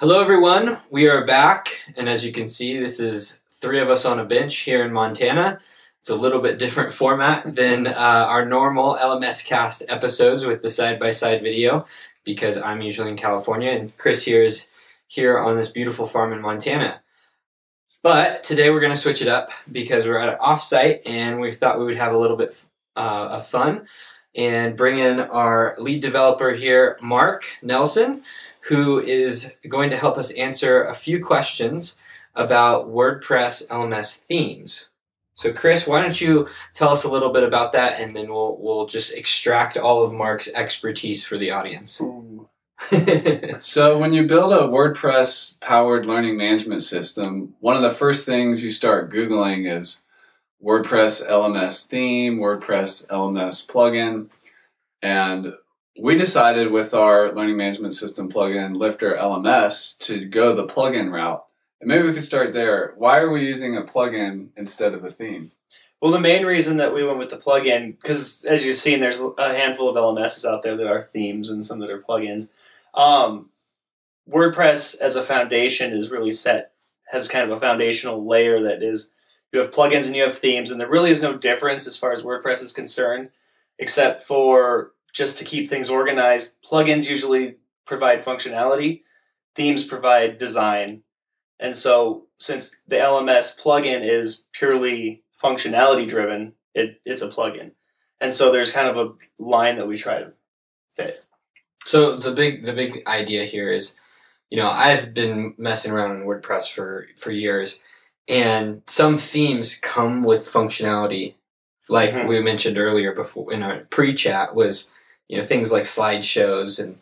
Hello, everyone. We are back, and as you can see, this is three of us on a bench here in Montana. It's a little bit different format than uh, our normal LMScast episodes with the side by side video because I'm usually in California and Chris here is here on this beautiful farm in Montana. But today we're going to switch it up because we're at an offsite and we thought we would have a little bit uh, of fun and bring in our lead developer here, Mark Nelson, who is going to help us answer a few questions about WordPress LMS themes. So, Chris, why don't you tell us a little bit about that, and then we'll we'll just extract all of Mark's expertise for the audience. so, when you build a WordPress powered learning management system, one of the first things you start Googling is WordPress LMS theme, WordPress LMS plugin. And we decided with our learning management system plugin, Lifter LMS, to go the plugin route. And maybe we could start there. Why are we using a plugin instead of a theme? Well, the main reason that we went with the plugin, because as you've seen, there's a handful of LMSs out there that are themes and some that are plugins. Um, WordPress as a foundation is really set, has kind of a foundational layer that is you have plugins and you have themes, and there really is no difference as far as WordPress is concerned, except for just to keep things organized. Plugins usually provide functionality, themes provide design. And so, since the LMS plugin is purely functionality driven, it, it's a plugin. And so, there's kind of a line that we try to fit. So the big the big idea here is, you know, I've been messing around in WordPress for for years, and some themes come with functionality, like mm-hmm. we mentioned earlier before in our pre-chat was, you know, things like slideshows and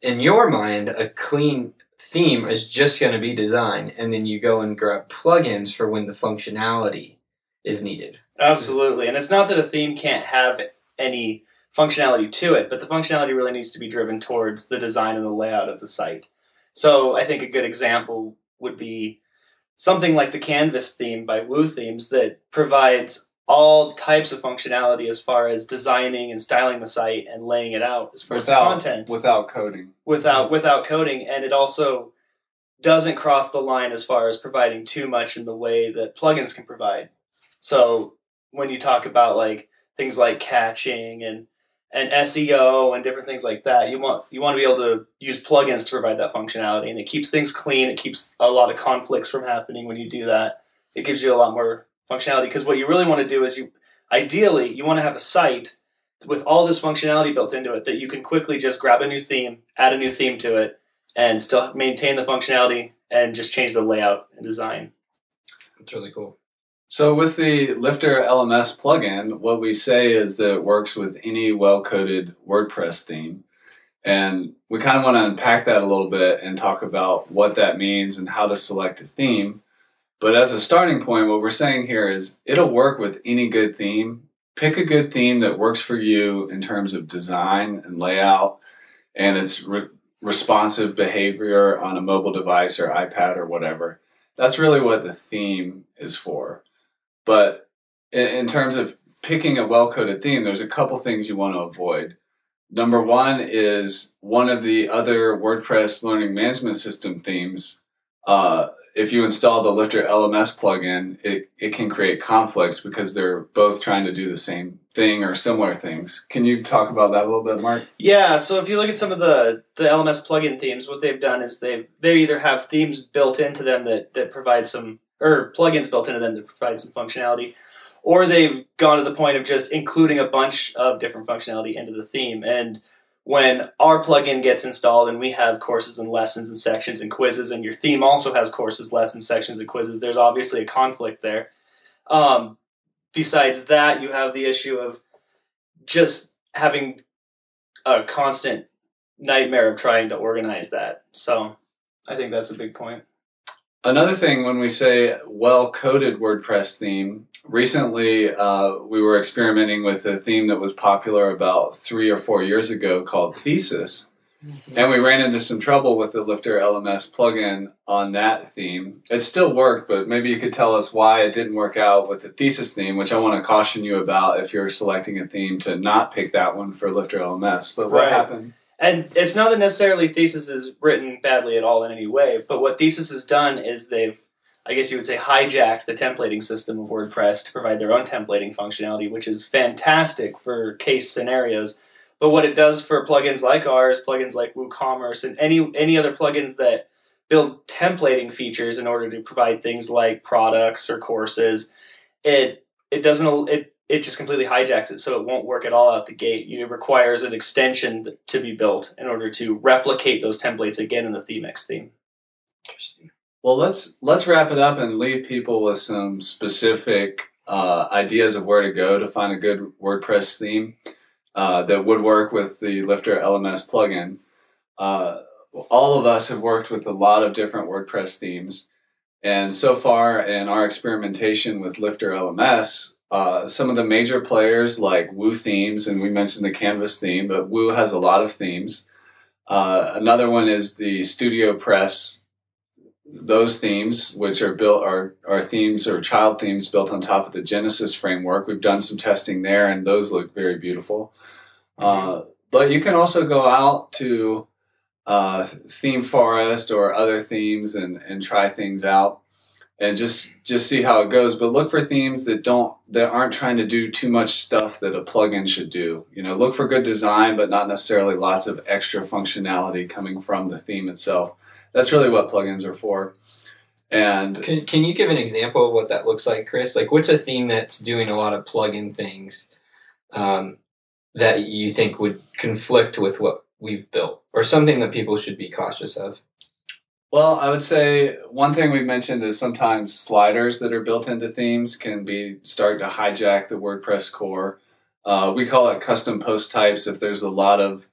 in your mind a clean theme is just going to be design and then you go and grab plugins for when the functionality is needed. Absolutely. And it's not that a theme can't have any functionality to it, but the functionality really needs to be driven towards the design and the layout of the site. So I think a good example would be something like the Canvas theme by Woo Themes that provides all types of functionality as far as designing and styling the site and laying it out as far without, as content without coding without without coding and it also doesn't cross the line as far as providing too much in the way that plugins can provide so when you talk about like things like caching and and SEO and different things like that. You want you want to be able to use plugins to provide that functionality, and it keeps things clean. It keeps a lot of conflicts from happening when you do that. It gives you a lot more functionality because what you really want to do is you ideally you want to have a site with all this functionality built into it that you can quickly just grab a new theme, add a new theme to it, and still maintain the functionality and just change the layout and design. It's really cool. So with the Lifter LMS plugin, what we say is that it works with any well-coded WordPress theme. And we kind of want to unpack that a little bit and talk about what that means and how to select a theme. But as a starting point, what we're saying here is it'll work with any good theme. Pick a good theme that works for you in terms of design and layout and its re- responsive behavior on a mobile device or iPad or whatever. That's really what the theme is for. But in, in terms of picking a well coded theme, there's a couple things you want to avoid. Number one is one of the other WordPress learning management system themes. Uh, if you install the Lifter LMS plugin, it, it can create conflicts because they're both trying to do the same thing or similar things. Can you talk about that a little bit, Mark? Yeah. So if you look at some of the the LMS plugin themes, what they've done is they they either have themes built into them that that provide some or plugins built into them to provide some functionality, or they've gone to the point of just including a bunch of different functionality into the theme. And when our plugin gets installed and we have courses and lessons and sections and quizzes, and your theme also has courses, lessons, sections, and quizzes, there's obviously a conflict there. Um, besides that, you have the issue of just having a constant nightmare of trying to organize that. So I think that's a big point. Another thing, when we say well coded WordPress theme, recently uh, we were experimenting with a theme that was popular about three or four years ago called Thesis. Mm-hmm. And we ran into some trouble with the Lifter LMS plugin on that theme. It still worked, but maybe you could tell us why it didn't work out with the Thesis theme, which I want to caution you about if you're selecting a theme to not pick that one for Lifter LMS. But what right. happened? And it's not that necessarily Thesis is written badly at all in any way, but what Thesis has done is they've, I guess you would say, hijacked the templating system of WordPress to provide their own templating functionality, which is fantastic for case scenarios. But what it does for plugins like ours, plugins like WooCommerce, and any any other plugins that build templating features in order to provide things like products or courses, it it doesn't it it just completely hijacks it, so it won't work at all out the gate. It requires an extension to be built in order to replicate those templates again in the ThemeX theme. Well, let's let's wrap it up and leave people with some specific uh, ideas of where to go to find a good WordPress theme uh, that would work with the Lifter LMS plugin. Uh, all of us have worked with a lot of different WordPress themes, and so far in our experimentation with Lifter LMS, uh, some of the major players like Woo Themes, and we mentioned the Canvas theme, but Woo has a lot of themes. Uh, another one is the Studio Press. Those themes, which are built, are, are themes or child themes built on top of the Genesis framework. We've done some testing there, and those look very beautiful. Uh, but you can also go out to uh, Theme Forest or other themes and, and try things out and just just see how it goes but look for themes that don't that aren't trying to do too much stuff that a plugin should do you know look for good design but not necessarily lots of extra functionality coming from the theme itself that's really what plugins are for and Can, can you give an example of what that looks like, Chris? Like, what's a theme that's doing a lot of plug-in things um, that you think would conflict with what we've built, or something that people should be cautious of? Well, I would say one thing we've mentioned is sometimes sliders that are built into themes can be starting to hijack the WordPress core. Uh, we call it custom post types if there's a lot of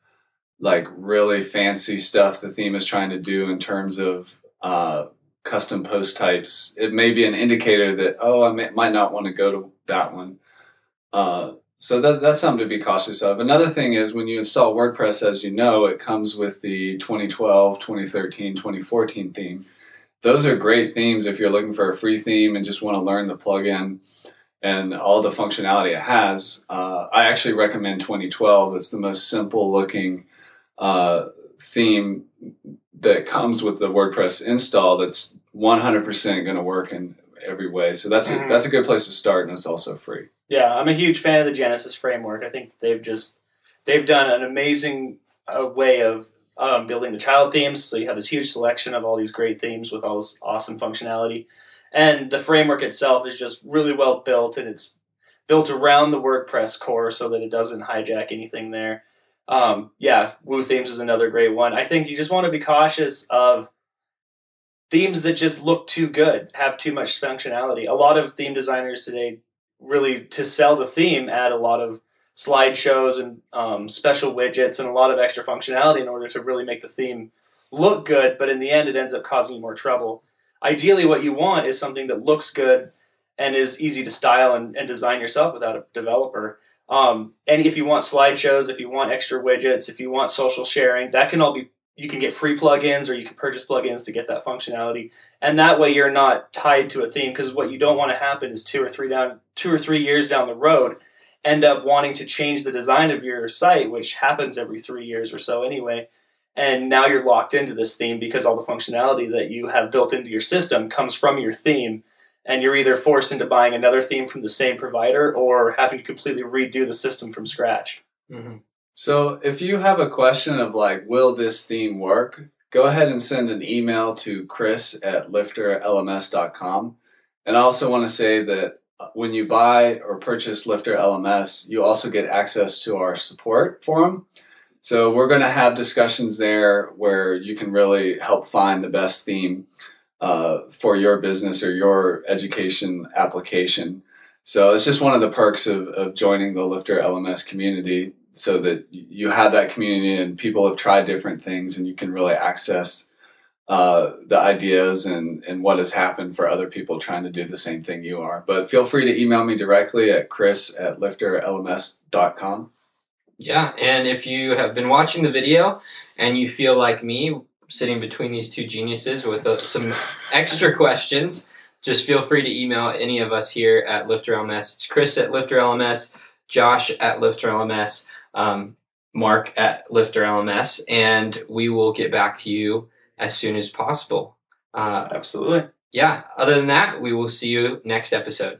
like really fancy stuff the theme is trying to do in terms of uh, custom post types. It may be an indicator that oh I may, might not want to go to that one. Uh, so that, that's something to be cautious of. Another thing is when you install WordPress, as you know, it comes with the 2012, 2013, 2014 theme. Those are great themes if you're looking for a free theme and just want to learn the plugin and all the functionality it has. Uh, I actually recommend 2012. It's the most simple looking uh, theme that comes with the WordPress install that's 100% going to work in every way. So that's a, Mhm. that's a good place to start, and it's also free. Yeah, I'm a huge fan of the Genesis framework. I think they've just they've done an amazing uh, way of um, building the child themes. So you have this huge selection of all these great themes with all this awesome functionality, and the framework itself is just really well built, and it's built around the WordPress core so that it doesn't hijack anything there. Um, yeah, Woo Themes is another great one. I think you just want to be cautious of themes that just look too good, have too much functionality. A lot of theme designers today really to sell the theme add a lot of slideshows and um, special widgets and a lot of extra functionality in order to really make the theme look good but in the end it ends up causing you more trouble. Ideally what you want is something that looks good and is easy to style and, and design yourself without a developer. Um, and if you want slideshows if you want extra widgets if you want social sharing that can all be you can get free plugins or you can purchase plugins to get that functionality. And that way you're not tied to a theme because what you don't want to happen is two or three down two or three years down the road end up wanting to change the design of your site which happens every three years or so anyway. And now you're locked into this theme because all the functionality that you have built into your system comes from your theme. And you're either forced into buying another theme from the same provider or having to completely redo the system from scratch. Mm-hmm. So if you have a question of like, will this theme work? Go ahead and send an email to chris at lifterlms.com. And I also want to say that when you buy or purchase Lifter LMS, you also get access to our support forum. So we're going to have discussions there where you can really help find the best theme uh, for your business or your education application. So it's just one of the perks of, of joining the Lifter LMS community so that you have that community and people have tried different things and you can really access uh, the ideas and, and what has happened for other people trying to do the same thing you are. But feel free to email me directly at chris at lifterlms.com. Yeah, and if you have been watching the video and you feel like me, sitting between these two geniuses with uh, some extra questions, just feel free to email any of us here at Lifter LMS. It's Chris at Lifter LMS, Josh at Lifter LMS. Um, Mark at Lifter LMS, and we will get back to you as soon as possible. Uh, Absolutely. yeah, other than that, we will see you next episode.